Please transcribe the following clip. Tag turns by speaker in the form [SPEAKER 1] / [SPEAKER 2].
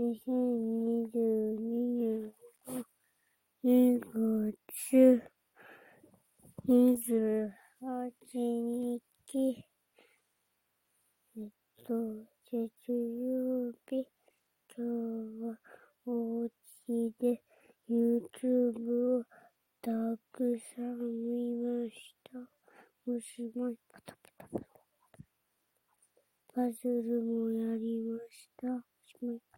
[SPEAKER 1] 2022年2月28日、えっと、月曜日、今日はお家で YouTube をたくさん見ました。もしもい、パタパタパタパズルもやりました。おしまい。